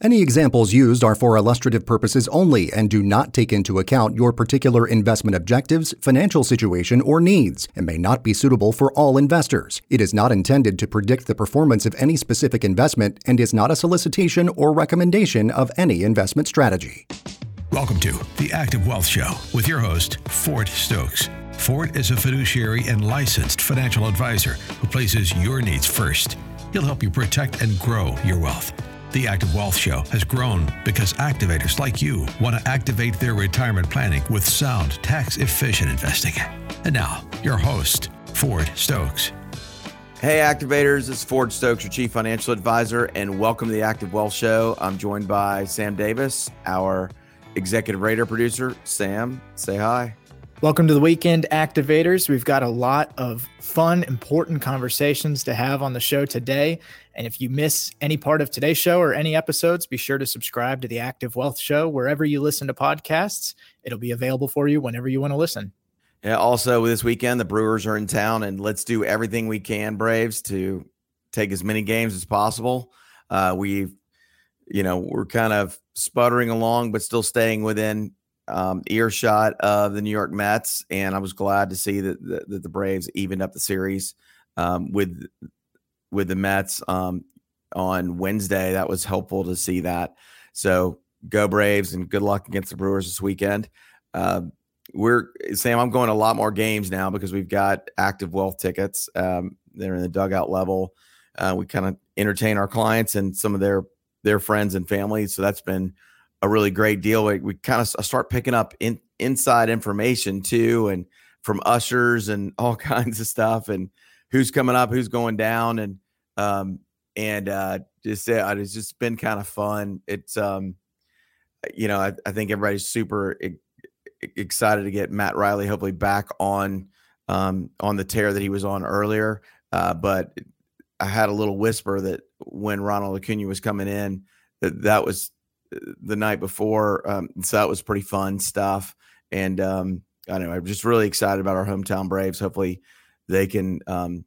Any examples used are for illustrative purposes only and do not take into account your particular investment objectives, financial situation, or needs, and may not be suitable for all investors. It is not intended to predict the performance of any specific investment and is not a solicitation or recommendation of any investment strategy. Welcome to the Active Wealth Show with your host, Ford Stokes. Ford is a fiduciary and licensed financial advisor who places your needs first. He'll help you protect and grow your wealth. The Active Wealth Show has grown because activators like you want to activate their retirement planning with sound, tax efficient investing. And now, your host, Ford Stokes. Hey, activators, this is Ford Stokes, your chief financial advisor, and welcome to the Active Wealth Show. I'm joined by Sam Davis, our executive rater producer. Sam, say hi. Welcome to the weekend, activators. We've got a lot of fun, important conversations to have on the show today. And if you miss any part of today's show or any episodes, be sure to subscribe to the Active Wealth Show wherever you listen to podcasts. It'll be available for you whenever you want to listen. Yeah. Also, this weekend, the Brewers are in town, and let's do everything we can, Braves, to take as many games as possible. Uh, we've, you know, we're kind of sputtering along, but still staying within um, earshot of the New York Mets, and I was glad to see that the, that the Braves evened up the series um, with with the Mets um, on Wednesday. That was helpful to see that. So go Braves and good luck against the Brewers this weekend. Uh, we're Sam. I'm going a lot more games now because we've got active wealth tickets. Um, they're in the dugout level. Uh, we kind of entertain our clients and some of their their friends and family. So that's been a really great deal. We, we kind of start picking up in, inside information too, and from ushers and all kinds of stuff, and who's coming up, who's going down, and um, and uh, just uh, it's just been kind of fun. It's um, you know, I, I think everybody's super excited to get Matt Riley hopefully back on um on the tear that he was on earlier. Uh, but I had a little whisper that when Ronald Acuna was coming in, that that was the night before. Um, so that was pretty fun stuff. And um, I know I'm just really excited about our hometown Braves. Hopefully, they can um,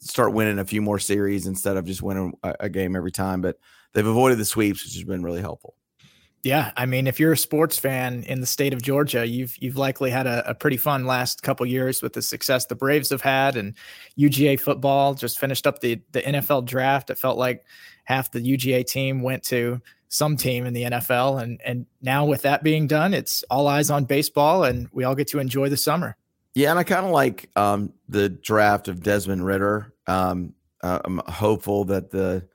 start winning a few more series instead of just winning a, a, game every time. But they've avoided the sweeps, which has been really helpful. Yeah, I mean, if you're a sports fan in the state of Georgia, you've you've likely had a, a pretty fun last couple years with the success the Braves have had, and UGA football just finished up the the NFL draft. It felt like half the UGA team went to some team in the NFL. And and now with that being done, it's all eyes on baseball, and we all get to enjoy the summer. Yeah, and I kind of like um, the draft of Desmond Ridder. Um, uh, I'm hopeful that the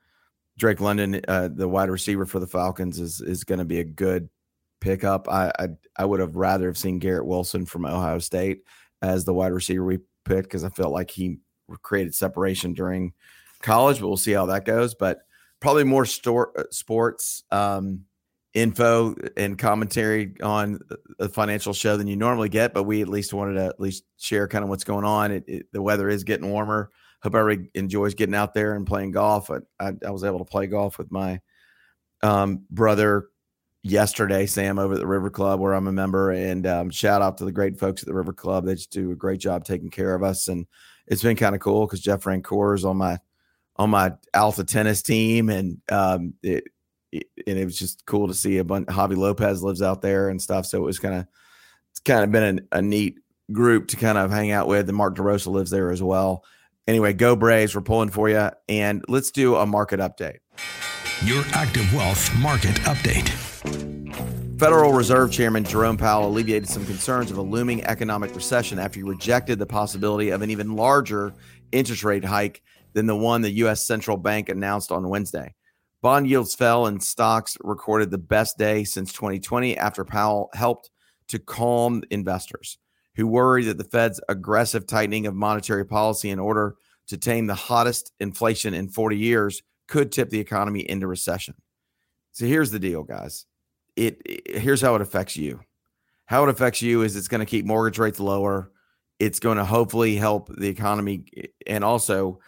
Drake London, uh, the wide receiver for the Falcons, is is going to be a good pickup. I, I I would have rather have seen Garrett Wilson from Ohio State as the wide receiver we picked because I felt like he created separation during college, but we'll see how that goes. But probably more store, uh, sports um, info and commentary on the financial show than you normally get, but we at least wanted to at least share kind of what's going on. It, it, the weather is getting warmer. Hope everybody enjoys getting out there and playing golf. I, I, I was able to play golf with my um, brother yesterday, Sam, over at the River Club, where I'm a member. And um, shout out to the great folks at the River Club. They just do a great job taking care of us. And it's been kind of cool because Jeff Francoeur is on my on my alpha tennis team, and um, it, it, and it was just cool to see a bunch. Javy Lopez lives out there and stuff, so it was kind of it's kind of been a, a neat group to kind of hang out with. And Mark DeRosa lives there as well. Anyway, go Braves! We're pulling for you, and let's do a market update. Your active wealth market update. Federal Reserve Chairman Jerome Powell alleviated some concerns of a looming economic recession after he rejected the possibility of an even larger interest rate hike than the one the U.S. Central Bank announced on Wednesday. Bond yields fell and stocks recorded the best day since 2020 after Powell helped to calm investors who worry that the Fed's aggressive tightening of monetary policy in order to tame the hottest inflation in 40 years could tip the economy into recession. So here's the deal, guys. It, it here's how it affects you. How it affects you is it's going to keep mortgage rates lower. It's going to hopefully help the economy and also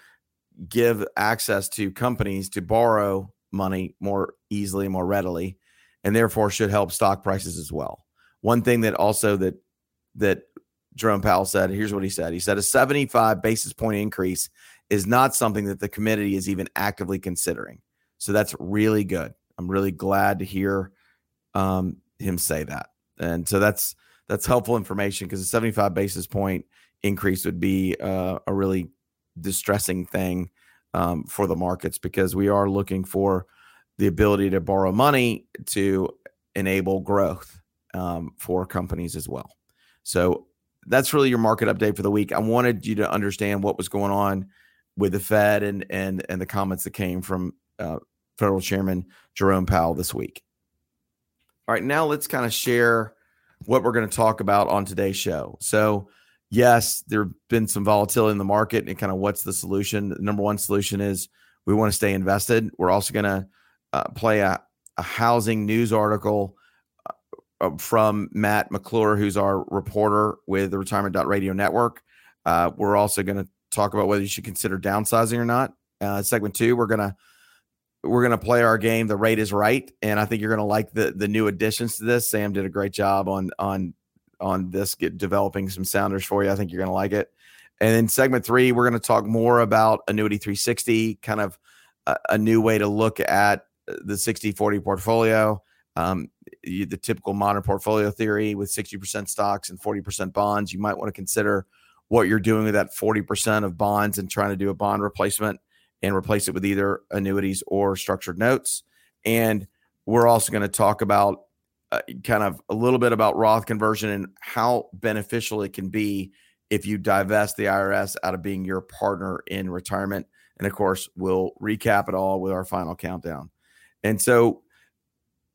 give access to companies to borrow money more easily more readily and therefore should help stock prices as well. One thing that also that that jerome powell said here's what he said. He said a 75 basis point increase is not something that the committee is even actively considering. So that's really good. I'm really glad to hear um, him say that. And so that's that's helpful information because a 75 basis point increase would be uh, a really distressing thing um, for the markets because we are looking for the ability to borrow money to enable growth um, for companies as well. So that's really your market update for the week. I wanted you to understand what was going on with the Fed and and and the comments that came from uh, Federal Chairman Jerome Powell this week. All right, now let's kind of share what we're going to talk about on today's show. So, yes, there's been some volatility in the market, and kind of what's the solution? The number one solution is we want to stay invested. We're also going to uh, play a, a housing news article uh, from Matt McClure, who's our reporter with the Retirement Radio Network. Uh, we're also going to talk about whether you should consider downsizing or not. Uh, segment two, we're gonna we're gonna play our game. The rate is right, and I think you're gonna like the the new additions to this. Sam did a great job on on on this, get developing some sounders for you. I think you're gonna like it. And then segment three, we're gonna talk more about annuity 360, kind of a, a new way to look at the 60 40 portfolio. Um, you, the typical modern portfolio theory with 60% stocks and 40% bonds. You might want to consider what you're doing with that 40% of bonds and trying to do a bond replacement and replace it with either annuities or structured notes. And we're also going to talk about uh, kind of a little bit about Roth conversion and how beneficial it can be if you divest the IRS out of being your partner in retirement. And of course, we'll recap it all with our final countdown. And so,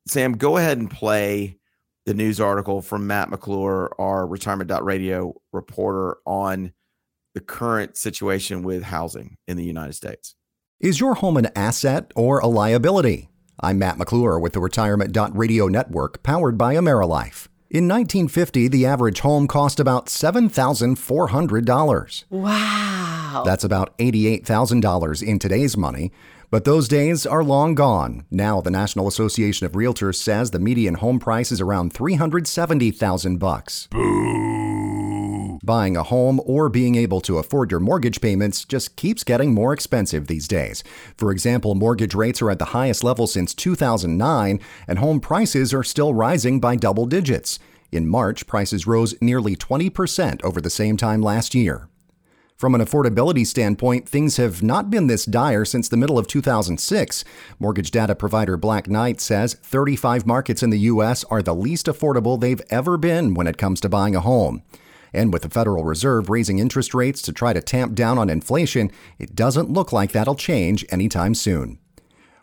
Sam, go ahead and play the news article from Matt McClure, our retirement.radio reporter, on the current situation with housing in the United States. Is your home an asset or a liability? I'm Matt McClure with the Retirement.radio network powered by AmeriLife. In 1950, the average home cost about $7,400. Wow. That's about $88,000 in today's money. But those days are long gone. Now, the National Association of Realtors says the median home price is around 370,000 bucks. Boo. Buying a home or being able to afford your mortgage payments just keeps getting more expensive these days. For example, mortgage rates are at the highest level since 2009, and home prices are still rising by double digits. In March, prices rose nearly 20% over the same time last year. From an affordability standpoint, things have not been this dire since the middle of 2006. Mortgage data provider Black Knight says 35 markets in the U.S. are the least affordable they've ever been when it comes to buying a home. And with the Federal Reserve raising interest rates to try to tamp down on inflation, it doesn't look like that'll change anytime soon.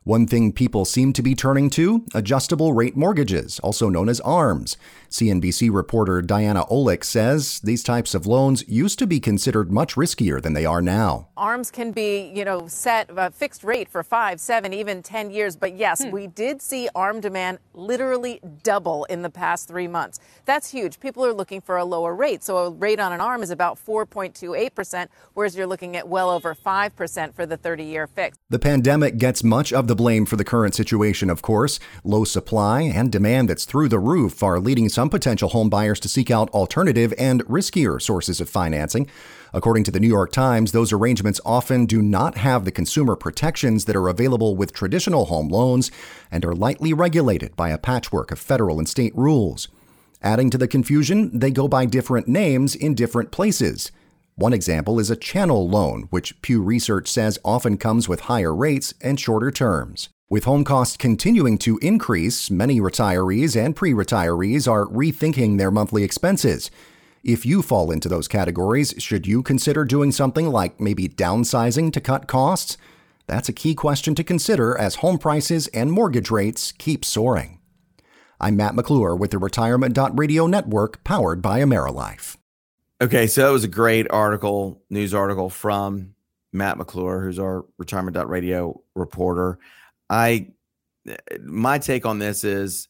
One thing people seem to be turning to adjustable rate mortgages, also known as ARMs. CNBC reporter Diana Olick says these types of loans used to be considered much riskier than they are now. ARMs can be, you know, set a fixed rate for five, seven, even 10 years. But yes, hmm. we did see ARM demand literally double in the past three months. That's huge. People are looking for a lower rate. So a rate on an ARM is about 4.28%, whereas you're looking at well over 5% for the 30 year fix. The pandemic gets much of the blame for the current situation, of course. Low supply and demand that's through the roof are leading some potential home buyers to seek out alternative and riskier sources of financing. According to the New York Times, those arrangements often do not have the consumer protections that are available with traditional home loans and are lightly regulated by a patchwork of federal and state rules. Adding to the confusion, they go by different names in different places. One example is a chattel loan, which Pew Research says often comes with higher rates and shorter terms. With home costs continuing to increase, many retirees and pre retirees are rethinking their monthly expenses. If you fall into those categories, should you consider doing something like maybe downsizing to cut costs? That's a key question to consider as home prices and mortgage rates keep soaring. I'm Matt McClure with the Retirement.radio network powered by AmeriLife. Okay, so that was a great article, news article from Matt McClure, who's our Retirement.radio reporter. I my take on this is,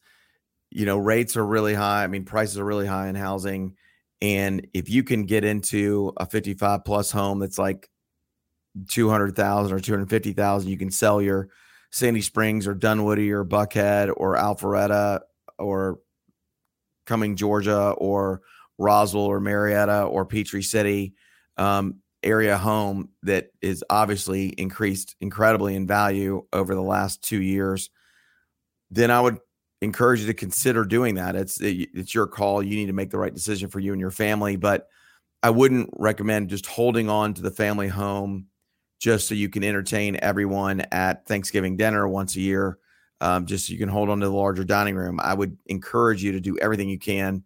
you know, rates are really high. I mean, prices are really high in housing. And if you can get into a 55 plus home that's like 200,000 or 250,000, you can sell your Sandy Springs or Dunwoody or Buckhead or Alpharetta or Cumming, Georgia or Roswell or Marietta or Peachtree City. Um, area home that is obviously increased incredibly in value over the last two years. then I would encourage you to consider doing that. It's it's your call. You need to make the right decision for you and your family, but I wouldn't recommend just holding on to the family home just so you can entertain everyone at Thanksgiving dinner once a year. Um, just so you can hold on to the larger dining room. I would encourage you to do everything you can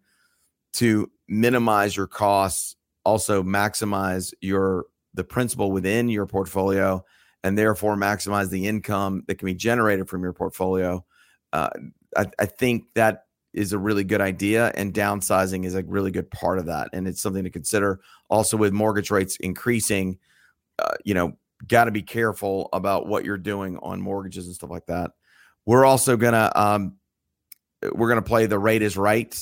to minimize your costs, also maximize your the principal within your portfolio, and therefore maximize the income that can be generated from your portfolio. Uh, I, I think that is a really good idea, and downsizing is a really good part of that, and it's something to consider. Also, with mortgage rates increasing, uh, you know, got to be careful about what you're doing on mortgages and stuff like that. We're also gonna um, we're gonna play the rate is right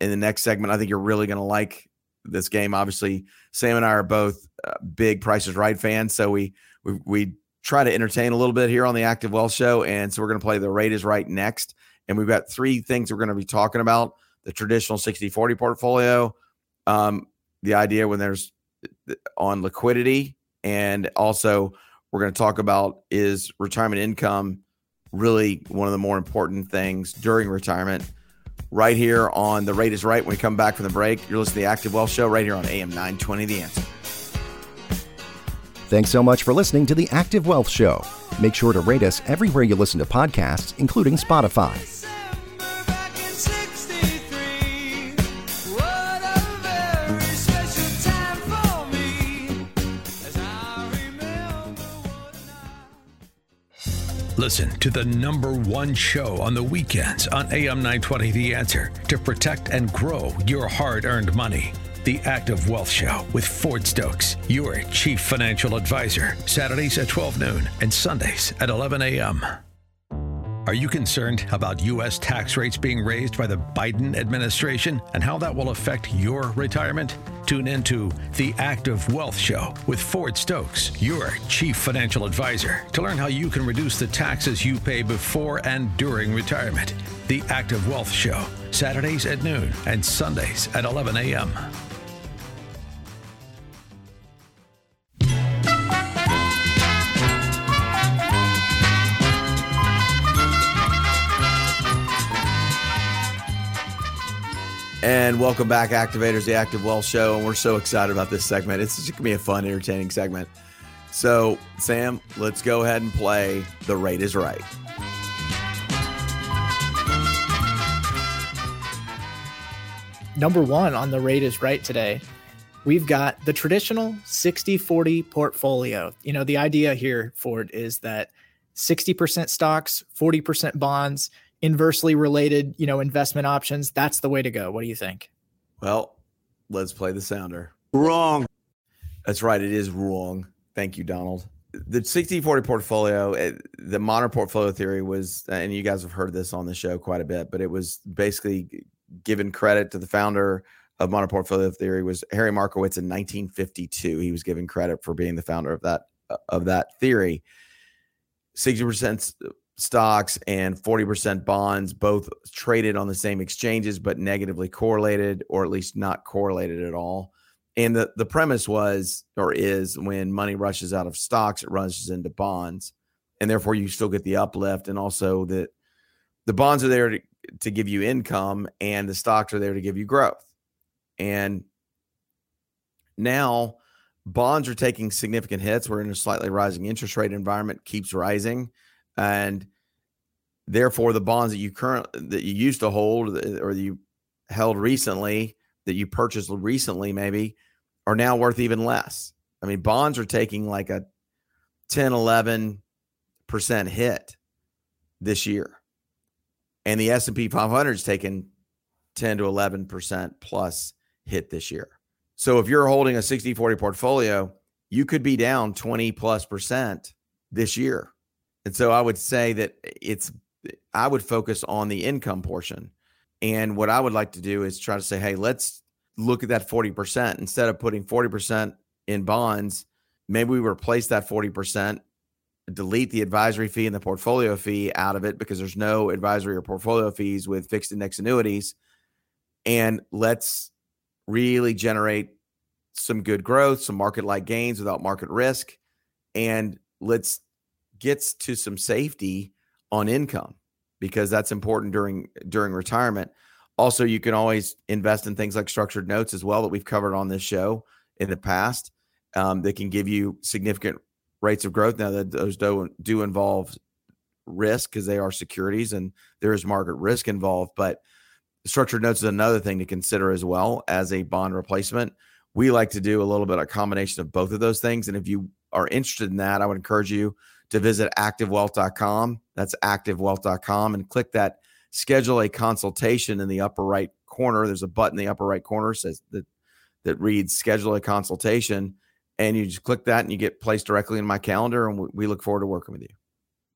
in the next segment. I think you're really gonna like this game. Obviously, Sam and I are both uh, big Prices Right fans, so we we we try to entertain a little bit here on the Active Wealth Show, and so we're gonna play the rate is right next. And we've got three things we're going to be talking about: the traditional 60-40 portfolio, um, the idea when there's uh, on liquidity, and also we're going to talk about is retirement income really one of the more important things during retirement. Right here on the rate is right. When we come back from the break, you're listening to the Active Wealth Show right here on AM 920 The Answer. Thanks so much for listening to the Active Wealth Show. Make sure to rate us everywhere you listen to podcasts, including Spotify. Listen to the number one show on the weekends on AM 920 The Answer to protect and grow your hard earned money. The Active Wealth Show with Ford Stokes, your chief financial advisor, Saturdays at 12 noon and Sundays at 11 a.m. Are you concerned about U.S. tax rates being raised by the Biden administration and how that will affect your retirement? Tune into The Active Wealth Show with Ford Stokes, your chief financial advisor, to learn how you can reduce the taxes you pay before and during retirement. The Active Wealth Show, Saturdays at noon and Sundays at 11 a.m. And welcome back, Activators, the Active Wealth Show. And we're so excited about this segment. It's just going to be a fun, entertaining segment. So, Sam, let's go ahead and play The Rate is Right. Number one on The Rate is Right today. We've got the traditional 60 40 portfolio. You know, the idea here, Ford, is that 60% stocks, 40% bonds inversely related, you know, investment options, that's the way to go. What do you think? Well, let's play the sounder. Wrong. That's right. It is wrong. Thank you, Donald. The 60 40 portfolio, eh, the modern portfolio theory was, and you guys have heard this on the show quite a bit, but it was basically given credit to the founder of modern portfolio theory was Harry Markowitz in 1952. He was given credit for being the founder of that of that theory. 60% stocks and 40% bonds, both traded on the same exchanges, but negatively correlated, or at least not correlated at all. And the, the premise was, or is, when money rushes out of stocks, it rushes into bonds. And therefore, you still get the uplift. And also, that the bonds are there to, to give you income, and the stocks are there to give you growth. And now, bonds are taking significant hits. We're in a slightly rising interest rate environment, keeps rising and therefore the bonds that you current that you used to hold uh, or you held recently that you purchased recently maybe are now worth even less. I mean bonds are taking like a 10 11% hit this year. And the s&p 500 is taking 10 to 11% plus hit this year. So if you're holding a 60 40 portfolio you could be down 20 plus percent this year and so I would say that it's, I would focus on the income portion. And what I would like to do is try to say, hey, let's look at that 40%. Instead of putting 40% in bonds, maybe we replace that 40%, delete the advisory fee and the portfolio fee out of it because there's no advisory or portfolio fees with fixed index annuities. And let's really generate some good growth, some market like gains without market risk. And let's gets to some safety on income. because that's important during during retirement. Also, you can always invest in things like structured notes as well that we've covered on this show in the past. Um, that can give you significant rates of growth. Now that those do do involve risk because they are securities and there is market risk involved, but structured notes is another thing to consider as well as a bond replacement. We like to do a little bit of combination of both of those things. And if you are interested in that, I would encourage you to visit activewealth.com. That's activewealth.com and click that schedule a consultation in the upper right corner. There's a button in the upper right corner says that that reads schedule a consultation and you just click that and you get placed directly in my calendar and we look forward to working with you.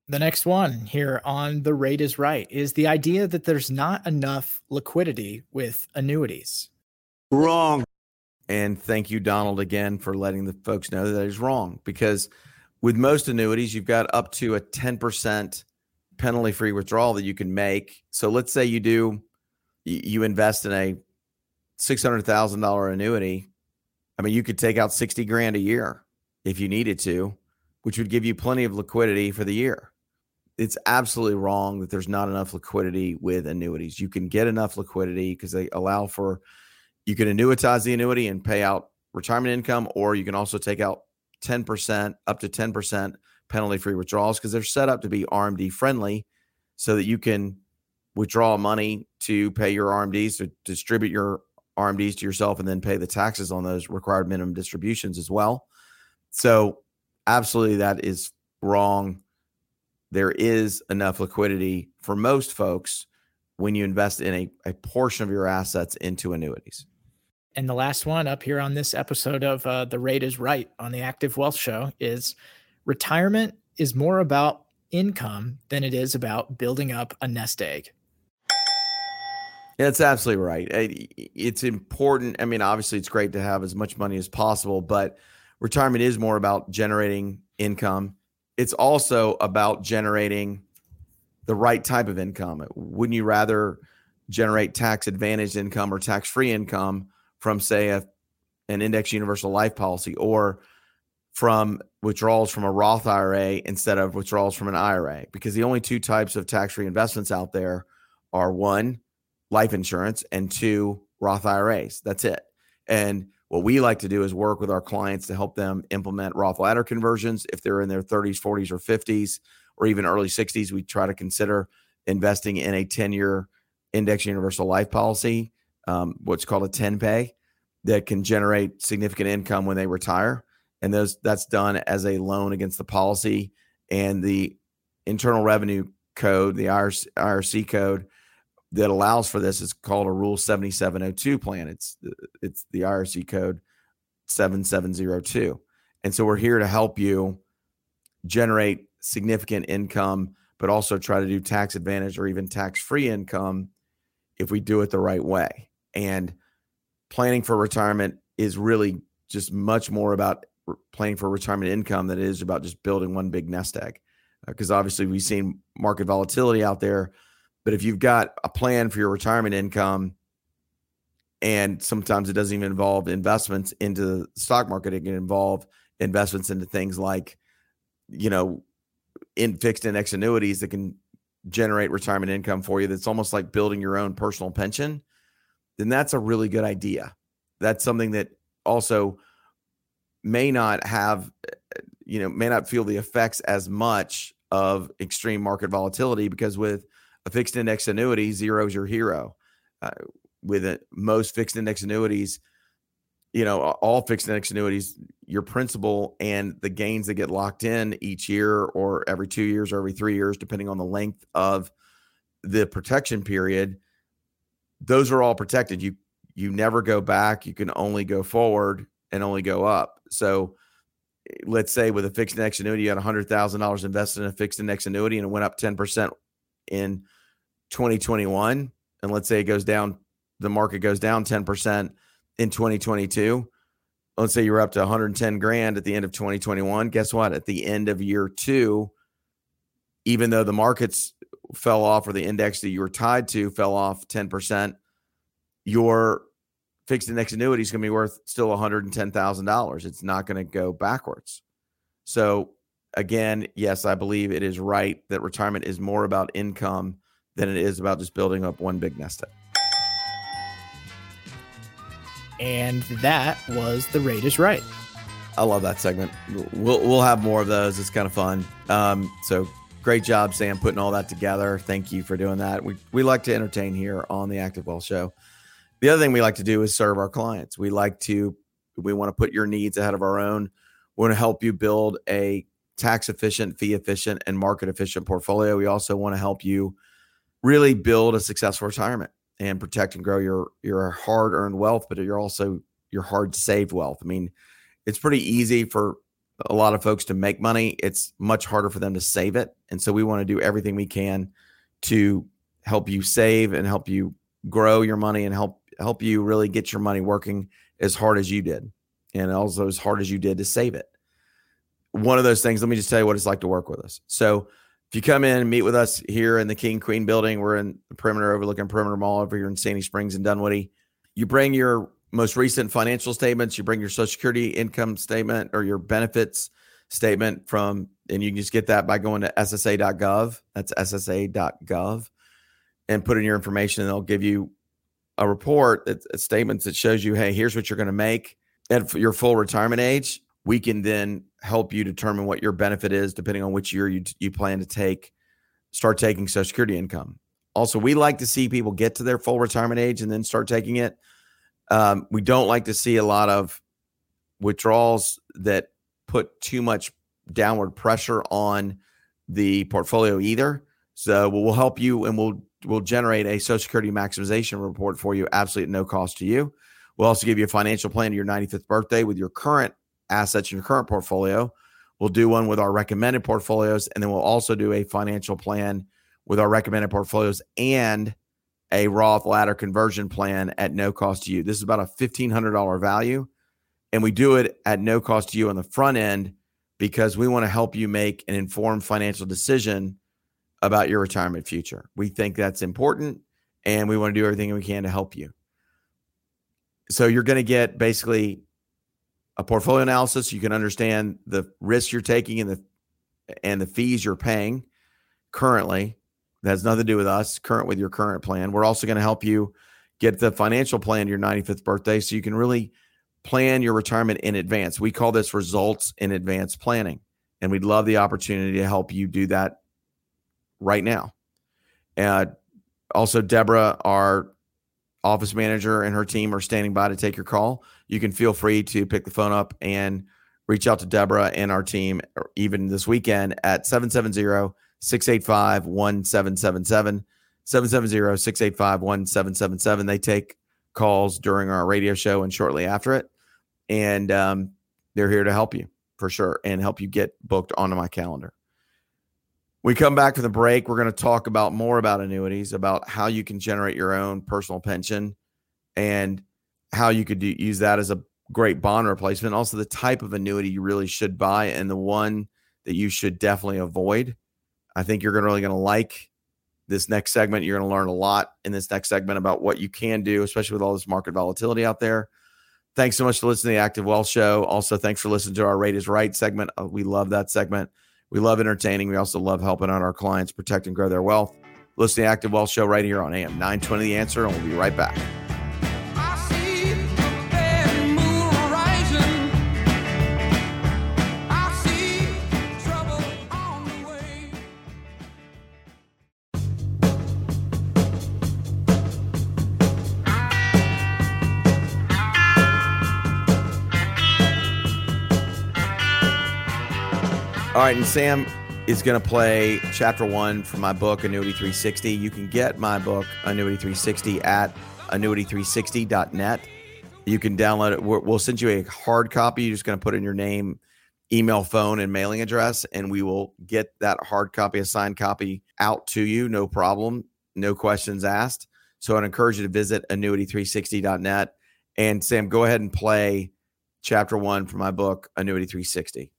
The next one here on the rate is right is the idea that there's not enough liquidity with annuities. Wrong. And thank you, Donald, again for letting the folks know that is wrong because with most annuities, you've got up to a 10% penalty free withdrawal that you can make. So let's say you do, you invest in a $600,000 annuity. I mean, you could take out 60 grand a year if you needed to, which would give you plenty of liquidity for the year. It's absolutely wrong that there's not enough liquidity with annuities. You can get enough liquidity because they allow for, you can annuitize the annuity and pay out retirement income, or you can also take out 10%, up to 10% penalty free withdrawals because they're set up to be RMD friendly so that you can withdraw money to pay your RMDs to distribute your RMDs to yourself and then pay the taxes on those required minimum distributions as well. So, absolutely, that is wrong. There is enough liquidity for most folks when you invest in a, a portion of your assets into annuities. And the last one up here on this episode of uh, The Rate is Right on the Active Wealth Show is retirement is more about income than it is about building up a nest egg. That's absolutely right. It's important. I mean, obviously, it's great to have as much money as possible, but retirement is more about generating income. It's also about generating the right type of income. Wouldn't you rather generate tax advantaged income or tax free income from say a, an index universal life policy or from withdrawals from a Roth IRA instead of withdrawals from an IRA because the only two types of tax-free investments out there are one life insurance and two Roth IRAs. That's it. And what we like to do is work with our clients to help them implement Roth ladder conversions if they're in their 30s, 40s or 50s or even early 60s we try to consider investing in a 10-year index universal life policy um, what's called a 10 pay that can generate significant income when they retire. And those that's done as a loan against the policy and the internal revenue code, the IRC, IRC code that allows for this is called a Rule 7702 plan. It's it's the IRC code 7702. And so we're here to help you generate significant income, but also try to do tax advantage or even tax free income if we do it the right way. And planning for retirement is really just much more about planning for retirement income than it is about just building one big nest egg. Because uh, obviously we've seen market volatility out there, but if you've got a plan for your retirement income, and sometimes it doesn't even involve investments into the stock market, it can involve investments into things like, you know, in fixed index annuities that can generate retirement income for you. That's almost like building your own personal pension then that's a really good idea. That's something that also may not have, you know, may not feel the effects as much of extreme market volatility because with a fixed index annuity, zero is your hero. Uh, with it, most fixed index annuities, you know, all fixed index annuities, your principal and the gains that get locked in each year or every two years or every three years, depending on the length of the protection period, those are all protected. You you never go back. You can only go forward and only go up. So eh, let's say with a fixed index annuity, you had hundred thousand dollars invested in a fixed index annuity and it went up ten percent in 2021. And let's say it goes down, the market goes down 10% in 2022. Let's say you're up to 110 grand at the end of 2021. Guess what? At the end of year two, even though the market's fell off or the index that you were tied to fell off 10%, your fixed index annuity is going to be worth still $110,000. It's not going to go backwards. So, again, yes, I believe it is right that retirement is more about income than it is about just building up one big nest egg. And that was the rate is right. I love that segment. We'll we'll have more of those. It's kind of fun. Um, so great job, Sam, putting all that together. Thank you for doing that. We we like to entertain here on the Active Wealth Show. The other thing we like to do is serve our clients. We like to we want to put your needs ahead of our own. We want to help you build a tax efficient, fee efficient, and market efficient portfolio. We also want to help you really build a successful retirement and protect and grow your your hard earned wealth, but you're also your hard saved wealth. I mean, it's pretty easy for a lot of folks to make money. It's much harder for them to save it. And so we want to do everything we can to help you save and help you grow your money and help help you really get your money working as hard as you did and also as hard as you did to save it. One of those things, let me just tell you what it's like to work with us. So if you come in and meet with us here in the King Queen building, we're in the perimeter overlooking Perimeter Mall over here in Sandy Springs and Dunwoody. You bring your most recent financial statements, you bring your social security income statement or your benefits statement from, and you can just get that by going to ssa.gov. That's ssa.gov and put in your information, and they'll give you a report that statements that shows you, hey, here's what you're going to make at your full retirement age. We can then help you determine what your benefit is depending on which year you you plan to take start taking social security income. Also, we like to see people get to their full retirement age and then start taking it. Um, we don't like to see a lot of withdrawals that put too much downward pressure on the portfolio either. So we'll help you and we'll we'll generate a social security maximization report for you absolutely at no cost to you. We'll also give you a financial plan to your 95th birthday with your current assets in your current portfolio. We'll do one with our recommended portfolios, and then we'll also do a financial plan with our recommended portfolios and a Roth ladder conversion plan at no cost to you. This is about a $1,500 value, and we do it at no cost to you on the front end because we want to help you make an informed financial decision about your retirement future. We think that's important, and we want to do everything we can to help you. So you're going to get basically a portfolio analysis. You can understand the risks you're taking and the and the fees you're paying currently. That has nothing to do with us. Current with your current plan. We're also going to help you get the financial plan to your 95th birthday, so you can really plan your retirement in advance. We call this results in advance planning, and we'd love the opportunity to help you do that right now. And also, Deborah, our office manager and her team are standing by to take your call. You can feel free to pick the phone up and reach out to Deborah and our team, even this weekend at 770 685 1777. 770 685 1777. They take calls during our radio show and shortly after it. And um, they're here to help you for sure and help you get booked onto my calendar. We come back from the break. We're going to talk about more about annuities, about how you can generate your own personal pension and how you could do, use that as a great bond replacement. Also, the type of annuity you really should buy and the one that you should definitely avoid. I think you're really going to like this next segment. You're going to learn a lot in this next segment about what you can do, especially with all this market volatility out there. Thanks so much for listening to the Active Wealth Show. Also, thanks for listening to our Rate is Right segment. Uh, we love that segment. We love entertaining. We also love helping out our clients protect and grow their wealth. Listen to the Active Wealth Show right here on AM 920 The Answer, and we'll be right back. All right, and Sam is going to play chapter one from my book, Annuity 360. You can get my book, Annuity 360, at annuity360.net. You can download it. We'll send you a hard copy. You're just going to put in your name, email, phone, and mailing address, and we will get that hard copy, a signed copy, out to you. No problem. No questions asked. So I'd encourage you to visit annuity360.net. And Sam, go ahead and play chapter one from my book, Annuity 360.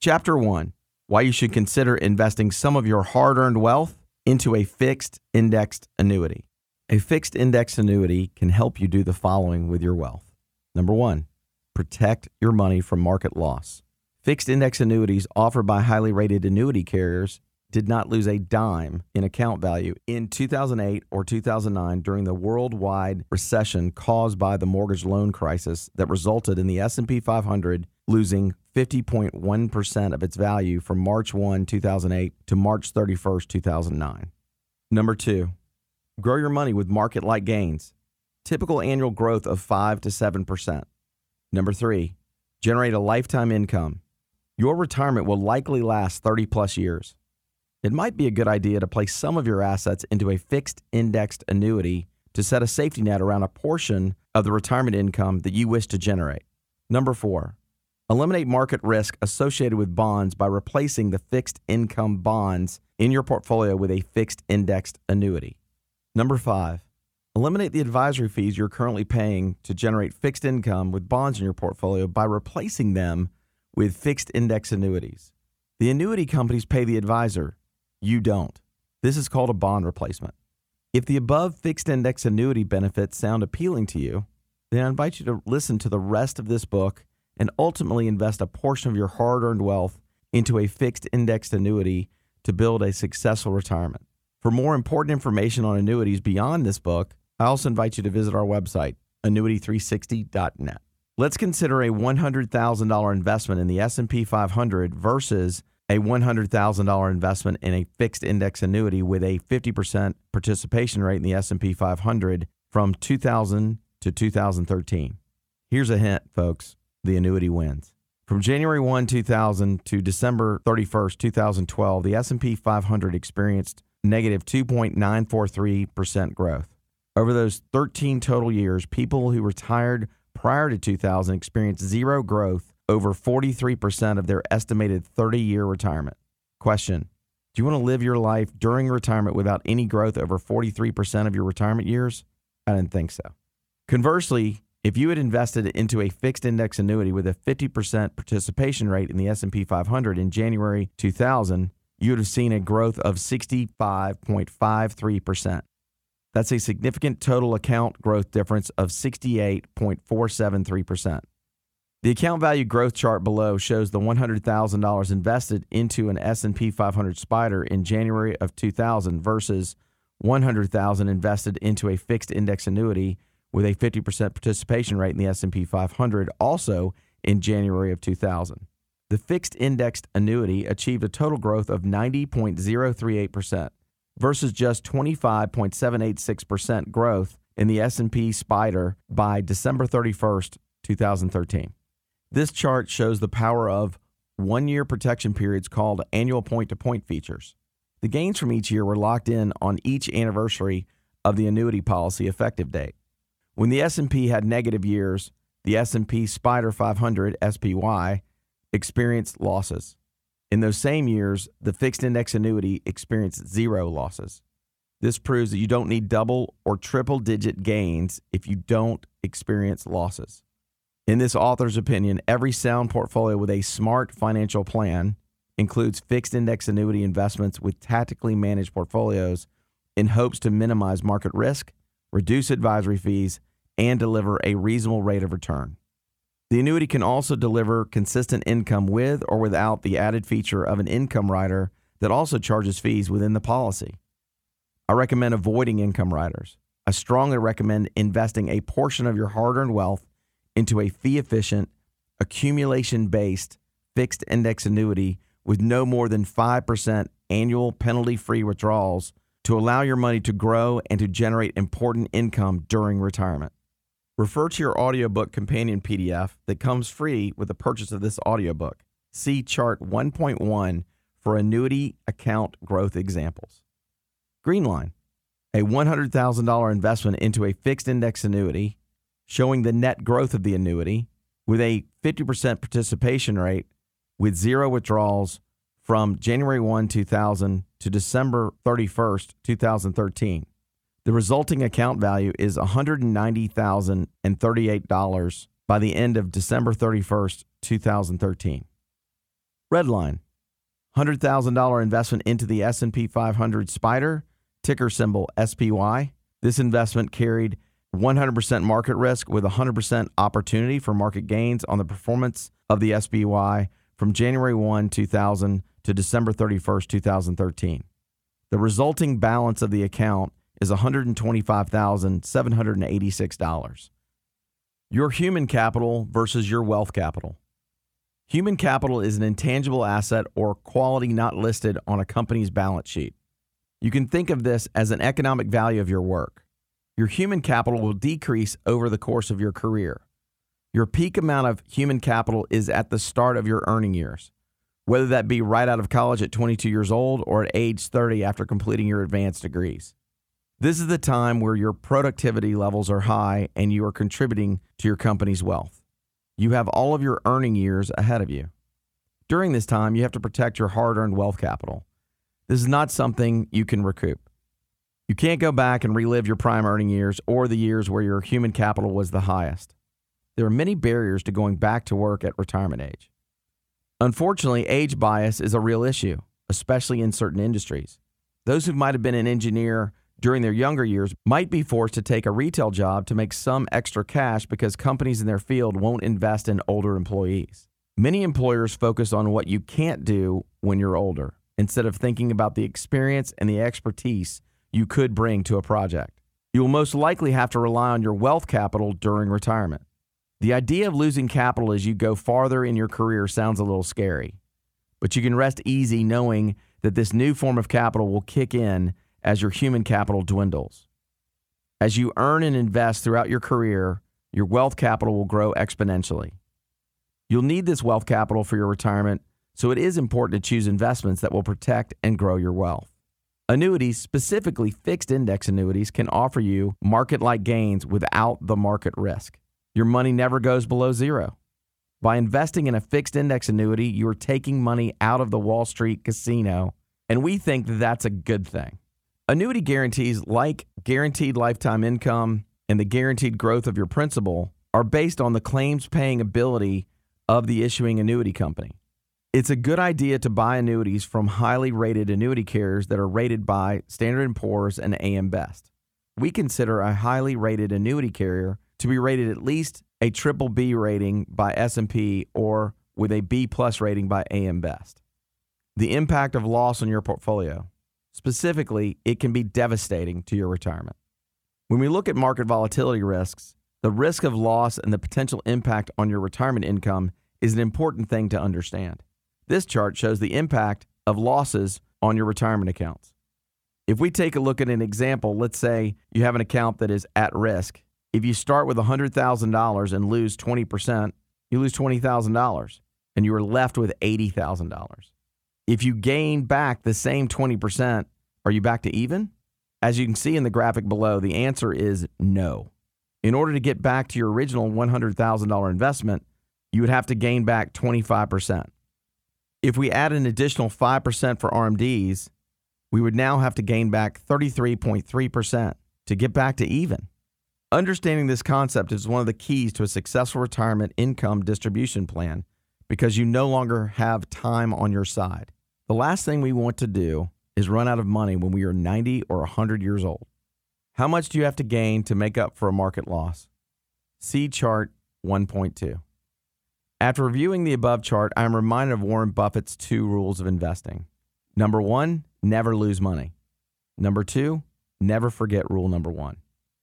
Chapter 1 Why you should consider investing some of your hard earned wealth into a fixed indexed annuity. A fixed index annuity can help you do the following with your wealth. Number one, protect your money from market loss. Fixed index annuities offered by highly rated annuity carriers did not lose a dime in account value in 2008 or 2009 during the worldwide recession caused by the mortgage loan crisis that resulted in the S&P 500 losing 50.1% of its value from March 1, 2008 to March 31, 2009. Number 2, grow your money with market-like gains. Typical annual growth of 5 to 7%. Number 3, generate a lifetime income. Your retirement will likely last 30 plus years. It might be a good idea to place some of your assets into a fixed indexed annuity to set a safety net around a portion of the retirement income that you wish to generate. Number four, eliminate market risk associated with bonds by replacing the fixed income bonds in your portfolio with a fixed indexed annuity. Number five, eliminate the advisory fees you're currently paying to generate fixed income with bonds in your portfolio by replacing them with fixed index annuities. The annuity companies pay the advisor, you don't. This is called a bond replacement. If the above fixed index annuity benefits sound appealing to you, then I invite you to listen to the rest of this book and ultimately invest a portion of your hard earned wealth into a fixed indexed annuity to build a successful retirement. For more important information on annuities beyond this book, I also invite you to visit our website, annuity360.net. Let's consider a $100,000 investment in the S&P 500 versus a $100,000 investment in a fixed index annuity with a 50% participation rate in the S&P 500 from 2000 to 2013. Here's a hint, folks. The annuity wins. From January 1, 2000 to December 31, 2012, the S&P 500 experienced negative 2.943% growth. Over those 13 total years, people who retired prior to 2000 experienced zero growth over 43% of their estimated 30 year retirement. Question Do you want to live your life during retirement without any growth over 43% of your retirement years? I didn't think so. Conversely, if you had invested into a fixed index annuity with a 50% participation rate in the S&P 500 in January 2000, you would have seen a growth of 65.53%. That's a significant total account growth difference of 68.473%. The account value growth chart below shows the $100,000 invested into an S&P 500 Spider in January of 2000 versus 100,000 invested into a fixed index annuity with a 50% participation rate in the S&P 500 also in January of 2000. The fixed indexed annuity achieved a total growth of 90.038% versus just 25.786% growth in the S&P Spider by December 31st, 2013. This chart shows the power of one year protection periods called annual point to point features. The gains from each year were locked in on each anniversary of the annuity policy effective date. When the S&P had negative years, the S&P Spider 500 SPY experienced losses. In those same years, the fixed index annuity experienced zero losses. This proves that you don't need double or triple digit gains if you don't experience losses. In this author's opinion, every sound portfolio with a smart financial plan includes fixed index annuity investments with tactically managed portfolios in hopes to minimize market risk, reduce advisory fees, and deliver a reasonable rate of return. The annuity can also deliver consistent income with or without the added feature of an income rider that also charges fees within the policy. I recommend avoiding income riders. I strongly recommend investing a portion of your hard earned wealth into a fee efficient, accumulation based fixed index annuity with no more than 5% annual penalty free withdrawals to allow your money to grow and to generate important income during retirement. Refer to your audiobook companion PDF that comes free with the purchase of this audiobook. See chart 1.1 for annuity account growth examples. Greenline, a $100,000 investment into a fixed index annuity showing the net growth of the annuity with a 50% participation rate with zero withdrawals from January 1, 2000 to December 31st, 2013. The resulting account value is $190,038 by the end of December 31st, 2013. Redline, $100,000 investment into the S&P 500 Spider, ticker symbol SPY. This investment carried 100% market risk with 100% opportunity for market gains on the performance of the SPY from January 1, 2000 to December 31st, 2013. The resulting balance of the account is $125,786. Your human capital versus your wealth capital. Human capital is an intangible asset or quality not listed on a company's balance sheet. You can think of this as an economic value of your work. Your human capital will decrease over the course of your career. Your peak amount of human capital is at the start of your earning years, whether that be right out of college at 22 years old or at age 30 after completing your advanced degrees. This is the time where your productivity levels are high and you are contributing to your company's wealth. You have all of your earning years ahead of you. During this time, you have to protect your hard earned wealth capital. This is not something you can recoup. You can't go back and relive your prime earning years or the years where your human capital was the highest. There are many barriers to going back to work at retirement age. Unfortunately, age bias is a real issue, especially in certain industries. Those who might have been an engineer during their younger years might be forced to take a retail job to make some extra cash because companies in their field won't invest in older employees. Many employers focus on what you can't do when you're older instead of thinking about the experience and the expertise you could bring to a project. You will most likely have to rely on your wealth capital during retirement. The idea of losing capital as you go farther in your career sounds a little scary, but you can rest easy knowing that this new form of capital will kick in as your human capital dwindles. As you earn and invest throughout your career, your wealth capital will grow exponentially. You'll need this wealth capital for your retirement, so it is important to choose investments that will protect and grow your wealth. Annuities, specifically fixed index annuities, can offer you market like gains without the market risk. Your money never goes below zero. By investing in a fixed index annuity, you are taking money out of the Wall Street casino, and we think that that's a good thing. Annuity guarantees, like guaranteed lifetime income and the guaranteed growth of your principal, are based on the claims paying ability of the issuing annuity company. It's a good idea to buy annuities from highly rated annuity carriers that are rated by Standard & Poor's and AM Best. We consider a highly rated annuity carrier to be rated at least a triple B rating by S&P or with a B plus rating by AM Best. The impact of loss on your portfolio. Specifically, it can be devastating to your retirement. When we look at market volatility risks, the risk of loss and the potential impact on your retirement income is an important thing to understand. This chart shows the impact of losses on your retirement accounts. If we take a look at an example, let's say you have an account that is at risk. If you start with $100,000 and lose 20%, you lose $20,000 and you are left with $80,000. If you gain back the same 20%, are you back to even? As you can see in the graphic below, the answer is no. In order to get back to your original $100,000 investment, you would have to gain back 25%. If we add an additional 5% for RMDs, we would now have to gain back 33.3% to get back to even. Understanding this concept is one of the keys to a successful retirement income distribution plan because you no longer have time on your side. The last thing we want to do is run out of money when we are 90 or 100 years old. How much do you have to gain to make up for a market loss? See chart 1.2. After reviewing the above chart, I am reminded of Warren Buffett's two rules of investing. Number one, never lose money. Number two, never forget rule number one.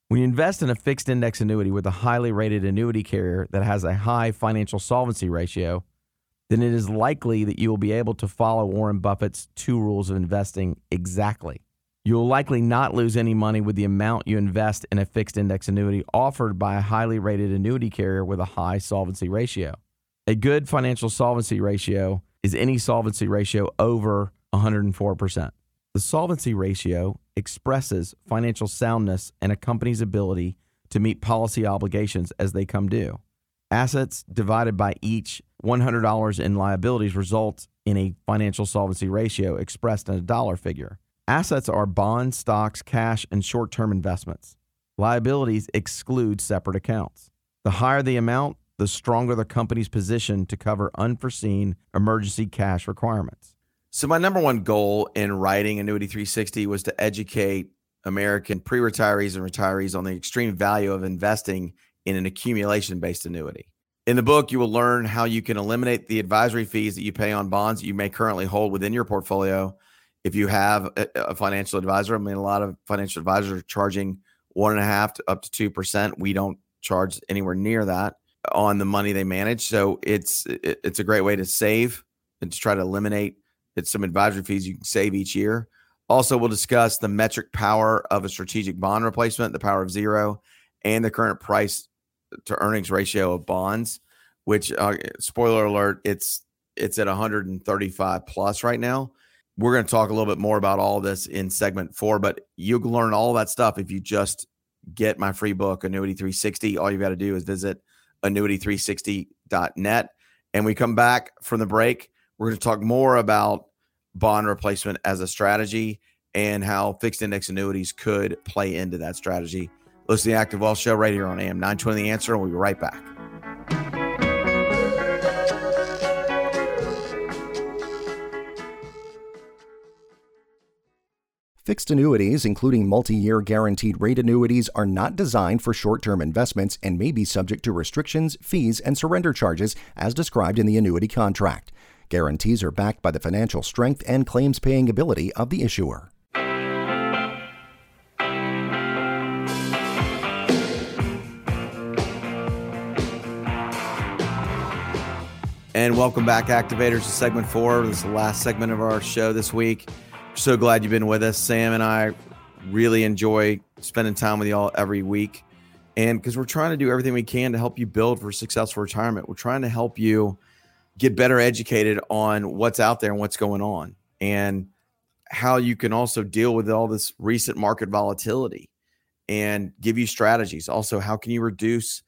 When you invest in a fixed index annuity with a highly rated annuity carrier that has a high financial solvency ratio, then it is likely that you will be able to follow Warren Buffett's two rules of investing exactly. You will likely not lose any money with the amount you invest in a fixed index annuity offered by a highly rated annuity carrier with a high solvency ratio. A good financial solvency ratio is any solvency ratio over 104%. The solvency ratio expresses financial soundness and a company's ability to meet policy obligations as they come due. Assets divided by each $100 in liabilities results in a financial solvency ratio expressed in a dollar figure. Assets are bonds, stocks, cash, and short term investments. Liabilities exclude separate accounts. The higher the amount, the stronger the company's position to cover unforeseen emergency cash requirements. So, my number one goal in writing Annuity 360 was to educate American pre retirees and retirees on the extreme value of investing in an accumulation based annuity. In the book, you will learn how you can eliminate the advisory fees that you pay on bonds that you may currently hold within your portfolio. If you have a, financial advisor, I mean, a lot of financial advisors are charging one and a half to up to two percent. We don't charge anywhere near that on the money they manage. So it's it, it's a great way to save and to try to eliminate it's some advisory fees you can save each year. Also, we'll discuss the metric power of a strategic bond replacement, the power of zero, and the current price to earnings ratio of bonds. Which, uh, spoiler alert, it's it's at 135 plus right now. We're going to talk a little bit more about all this in segment four, but you'll learn all that stuff if you just get my free book, Annuity 360. All you've got to do is visit annuity360.net. And we come back from the break. We're going to talk more about bond replacement as a strategy and how fixed index annuities could play into that strategy. Listen to the Active Wealth Show right here on AM 920 The Answer, and we'll be right back. Fixed annuities, including multi year guaranteed rate annuities, are not designed for short term investments and may be subject to restrictions, fees, and surrender charges as described in the annuity contract. Guarantees are backed by the financial strength and claims paying ability of the issuer. And welcome back, Activators, to segment four. This is the last segment of our show this week. So glad you've been with us. Sam and I really enjoy spending time with y'all every week. And because we're trying to do everything we can to help you build for successful retirement, we're trying to help you get better educated on what's out there and what's going on and how you can also deal with all this recent market volatility and give you strategies. Also, how can you reduce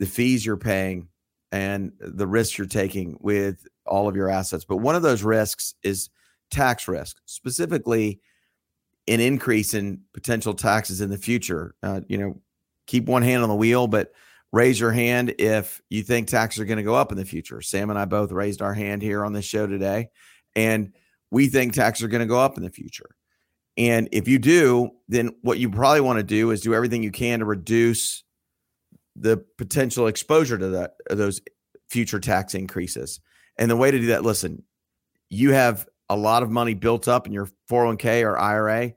the fees you're paying and the risks you're taking with all of your assets? But one of those risks is tax risk, specifically an increase in potential taxes in the future. Uh, you know, keep one hand on the wheel, but raise your hand if you think taxes are going to go up in the future. Sam and I both raised our hand here on this show today, and we think taxes are going to go up in the future. And if you do, then what you probably want to do is do everything you can to reduce the potential exposure to that uh, those future tax increases. And the way to do that, listen, you have a lot of money built up in your 401k or IRA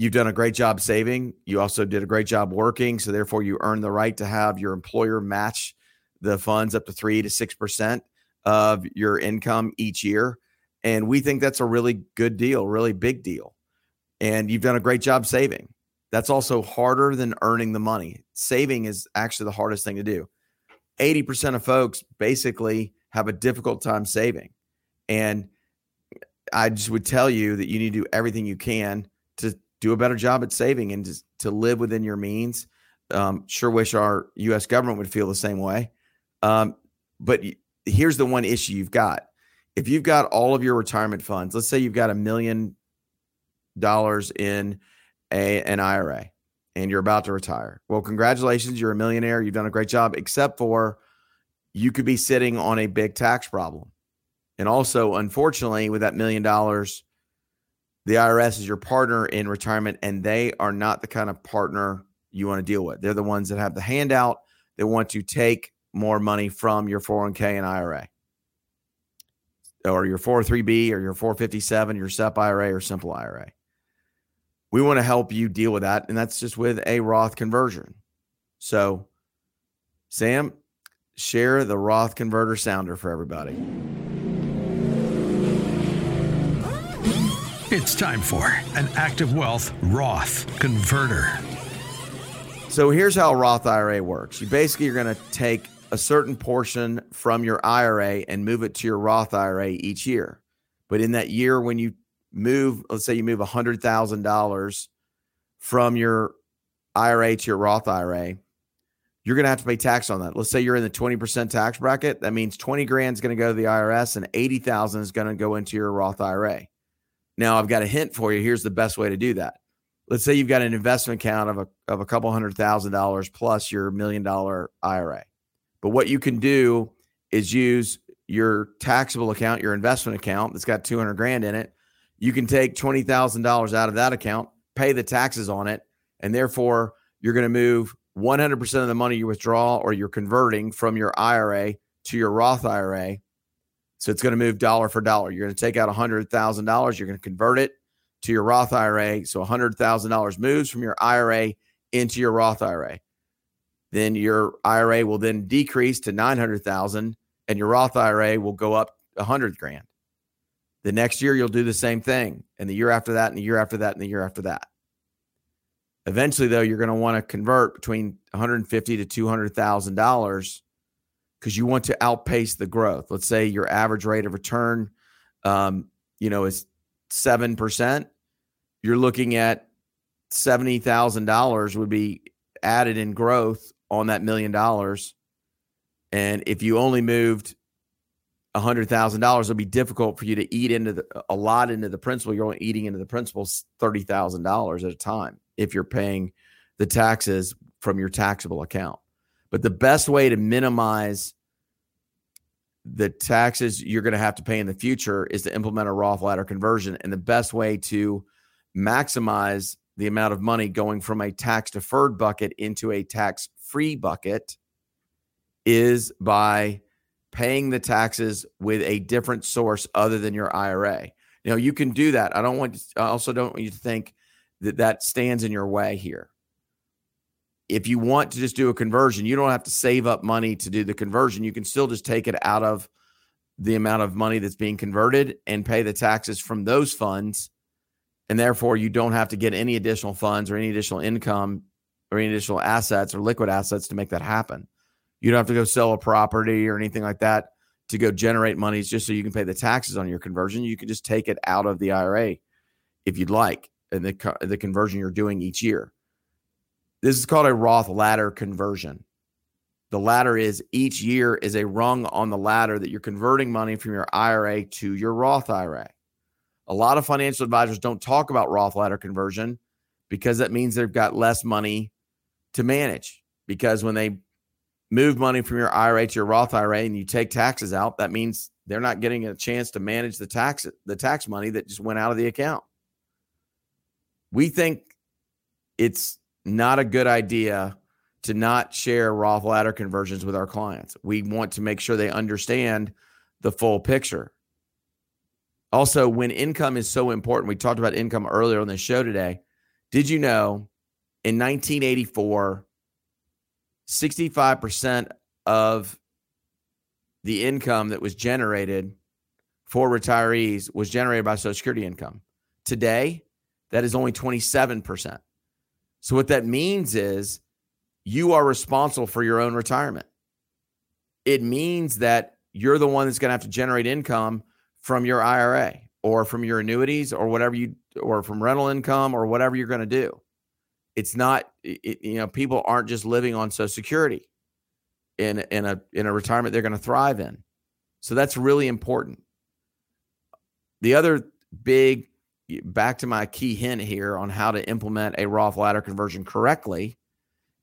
You've done a great job saving. You also did a great job working. So, therefore, you earn the right to have your employer match the funds up to three to 6% of your income each year. And we think that's a really good deal, really big deal. And you've done a great job saving. That's also harder than earning the money. Saving is actually the hardest thing to do. 80% of folks basically have a difficult time saving. And I just would tell you that you need to do everything you can to do a better job at saving and to, to live within your means. Um, sure wish our U.S. government would feel the same way. Um, but here's the one issue you've got. If you've got all of your retirement funds, let's say you've got a million dollars in a, an IRA and you're about to retire. Well, congratulations, you're a millionaire. You've done a great job, except for you could be sitting on a big tax problem. And also, unfortunately, with that million dollars, the IRS is your partner in retirement, and they are not the kind of partner you want to deal with. They're the ones that have the handout. They want to take more money from your 401k and IRA, or your 403b, or your 457, your SEP IRA, or simple IRA. We want to help you deal with that, and that's just with a Roth conversion. So, Sam, share the Roth converter sounder for everybody. It's time for an Active Wealth Roth Converter. So here's how a Roth IRA works. You basically are going to take a certain portion from your IRA and move it to your Roth IRA each year. But in that year, when you move, let's say you move $100,000 from your IRA to your Roth IRA, you're going to have to pay tax on that. Let's say you're in the 20% tax bracket. That means 20 grand is going to go to the IRS and 80,000 is going to go into your Roth IRA. Now, I've got a hint for you. Here's the best way to do that. Let's say you've got an investment account of a, of a couple hundred thousand dollars plus your million dollar IRA. But what you can do is use your taxable account, your investment account that's got 200 grand in it. You can take $20,000 out of that account, pay the taxes on it, and therefore you're going to move 100% of the money you withdraw or you're converting from your IRA to your Roth IRA. So it's going to move dollar for dollar. You're going to take out $100,000, you're going to convert it to your Roth IRA. So $100,000 moves from your IRA into your Roth IRA. Then your IRA will then decrease to 900,000 and your Roth IRA will go up 100 grand. The next year you'll do the same thing and the year after that and the year after that and the year after that. Eventually though you're going to want to convert between 150 to 200,000 dollars because you want to outpace the growth. Let's say your average rate of return um, you know is 7%, you're looking at $70,000 would be added in growth on that million dollars. And if you only moved $100,000, it'll be difficult for you to eat into the, a lot into the principal. You're only eating into the principal $30,000 at a time if you're paying the taxes from your taxable account. But the best way to minimize the taxes you're going to have to pay in the future is to implement a Roth ladder conversion. And the best way to maximize the amount of money going from a tax deferred bucket into a tax free bucket is by paying the taxes with a different source other than your IRA. You know, you can do that. I don't want, I also don't want you to think that that stands in your way here. If you want to just do a conversion, you don't have to save up money to do the conversion. You can still just take it out of the amount of money that's being converted and pay the taxes from those funds and therefore you don't have to get any additional funds or any additional income or any additional assets or liquid assets to make that happen. You don't have to go sell a property or anything like that to go generate monies just so you can pay the taxes on your conversion. You can just take it out of the IRA if you'd like, and the the conversion you're doing each year. This is called a Roth ladder conversion. The ladder is each year is a rung on the ladder that you're converting money from your IRA to your Roth IRA. A lot of financial advisors don't talk about Roth ladder conversion because that means they've got less money to manage. Because when they move money from your IRA to your Roth IRA and you take taxes out, that means they're not getting a chance to manage the tax the tax money that just went out of the account. We think it's not a good idea to not share Roth ladder conversions with our clients. We want to make sure they understand the full picture. Also, when income is so important, we talked about income earlier on the show today. Did you know in 1984, 65% of the income that was generated for retirees was generated by Social Security income? Today, that is only 27%. So, what that means is you are responsible for your own retirement. It means that you're the one that's going to have to generate income from your IRA or from your annuities or whatever you or from rental income or whatever you're going to do. It's not it, you know people aren't just living on social security in in a in a retirement they're going to thrive in. So that's really important. The other big back to my key hint here on how to implement a Roth ladder conversion correctly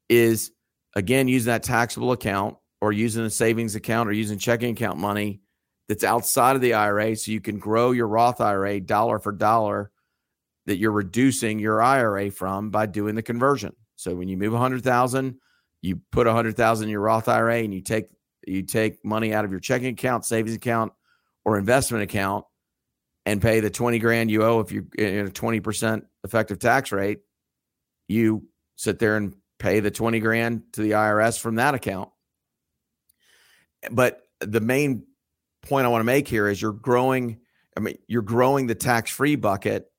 is again using that taxable account or using a savings account or using checking account money that's outside of the IRA so you can grow your Roth IRA dollar for dollar that you're reducing your IRA from by doing the conversion. So when you move 100,000, you put 100,000 in your Roth IRA and you take you take money out of your checking account, savings account or investment account and pay the 20 grand you owe if you're in a 20% effective tax rate, you sit there and pay the 20 grand to the IRS from that account. But the main point I want to make here is you're growing. I mean, you're growing the tax free bucket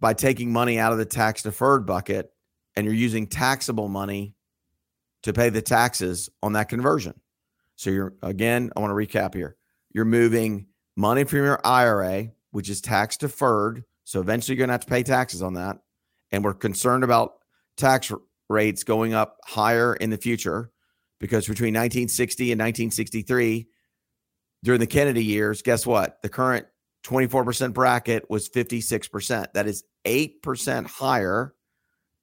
by taking money out of the tax deferred bucket and you're using taxable money to pay the taxes on that conversion. So you're again, I want to recap here. You're moving money from your IRA, which is tax deferred. So eventually you're going to have to pay taxes on that. And we're concerned about tax rates going up higher in the future because between 1960 and 1963, during the Kennedy years, guess what? The current 24% bracket was 56%. That is 8% higher,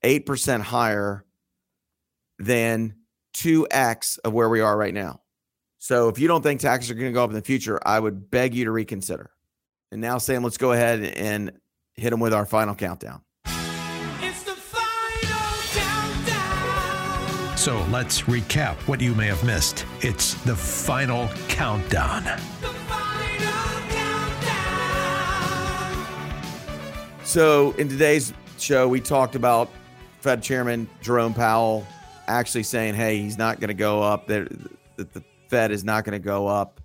8% higher than 2x of where we are right now. So if you don't think taxes are going to go up in the future, I would beg you to reconsider. And now, Sam, let's go ahead and hit them with our final countdown. Final countdown. So let's recap what you may have missed. It's the final countdown. So, in today's show, we talked about Fed Chairman Jerome Powell actually saying, hey, he's not going to go up, that the Fed is not going to go up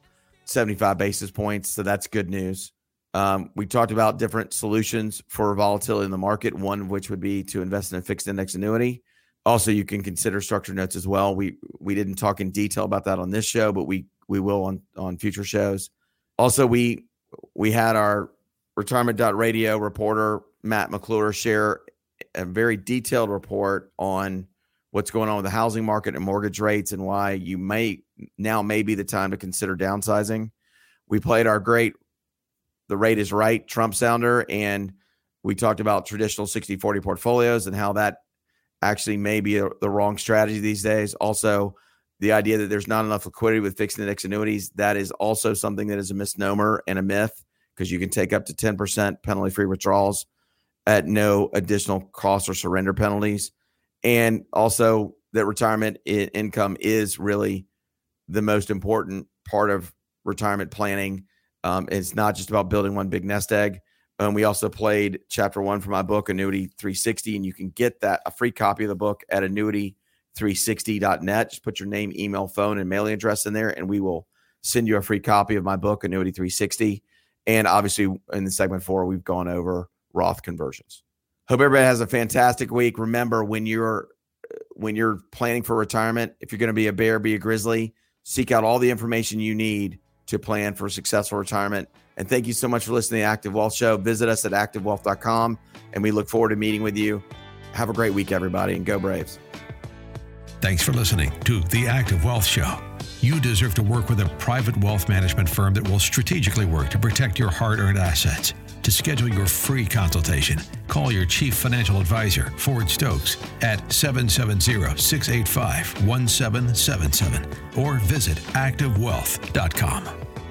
75 basis points. So, that's good news. Um, we talked about different solutions for volatility in the market, one of which would be to invest in a fixed index annuity. Also, you can consider structured notes as well. We we didn't talk in detail about that on this show, but we we will on on future shows. Also, we we had our retirement.radio reporter Matt McClure share a very detailed report on what's going on with the housing market and mortgage rates and why you may now may be the time to consider downsizing. We played our great the rate is right Trump sounder and we talked about traditional 60-40 portfolios and how that actually may be a, the wrong strategy these days. Also, the idea that there's not enough liquidity with fixed index annuities, that is also something that is a misnomer and a myth because you can take up to 10% penalty free withdrawals at no additional cost or surrender penalties. And also, that retirement income is really the most important part of retirement planning. Um, it's not just about building one big nest egg. And we also played chapter one for my book, Annuity 360. And you can get that a free copy of the book at annuity360.net. Just put your name, email, phone, and mailing address in there, and we will send you a free copy of my book, Annuity 360. And obviously, in the segment four, we've gone over Roth conversions. Hope everybody has a fantastic week. Remember, when you're when you're planning for retirement, if you're going to be a bear, be a grizzly, seek out all the information you need to plan for successful retirement. And thank you so much for listening to the Active Wealth Show. Visit us at activewealth.com and we look forward to meeting with you. Have a great week, everybody, and go Braves. Thanks for listening to The Active Wealth Show. You deserve to work with a private wealth management firm that will strategically work to protect your hard earned assets. To schedule your free consultation, call your chief financial advisor, Ford Stokes, at 770 685 1777 or visit activewealth.com.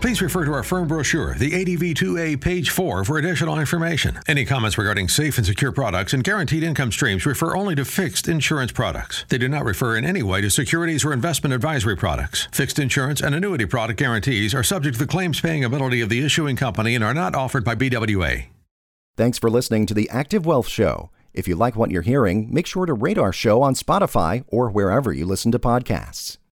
Please refer to our firm brochure, the ADV2A, page 4, for additional information. Any comments regarding safe and secure products and guaranteed income streams refer only to fixed insurance products. They do not refer in any way to securities or investment advisory products. Fixed insurance and annuity product guarantees are subject to the claims paying ability of the issuing company and are not offered by BWA. Thanks for listening to the Active Wealth Show. If you like what you're hearing, make sure to rate our show on Spotify or wherever you listen to podcasts.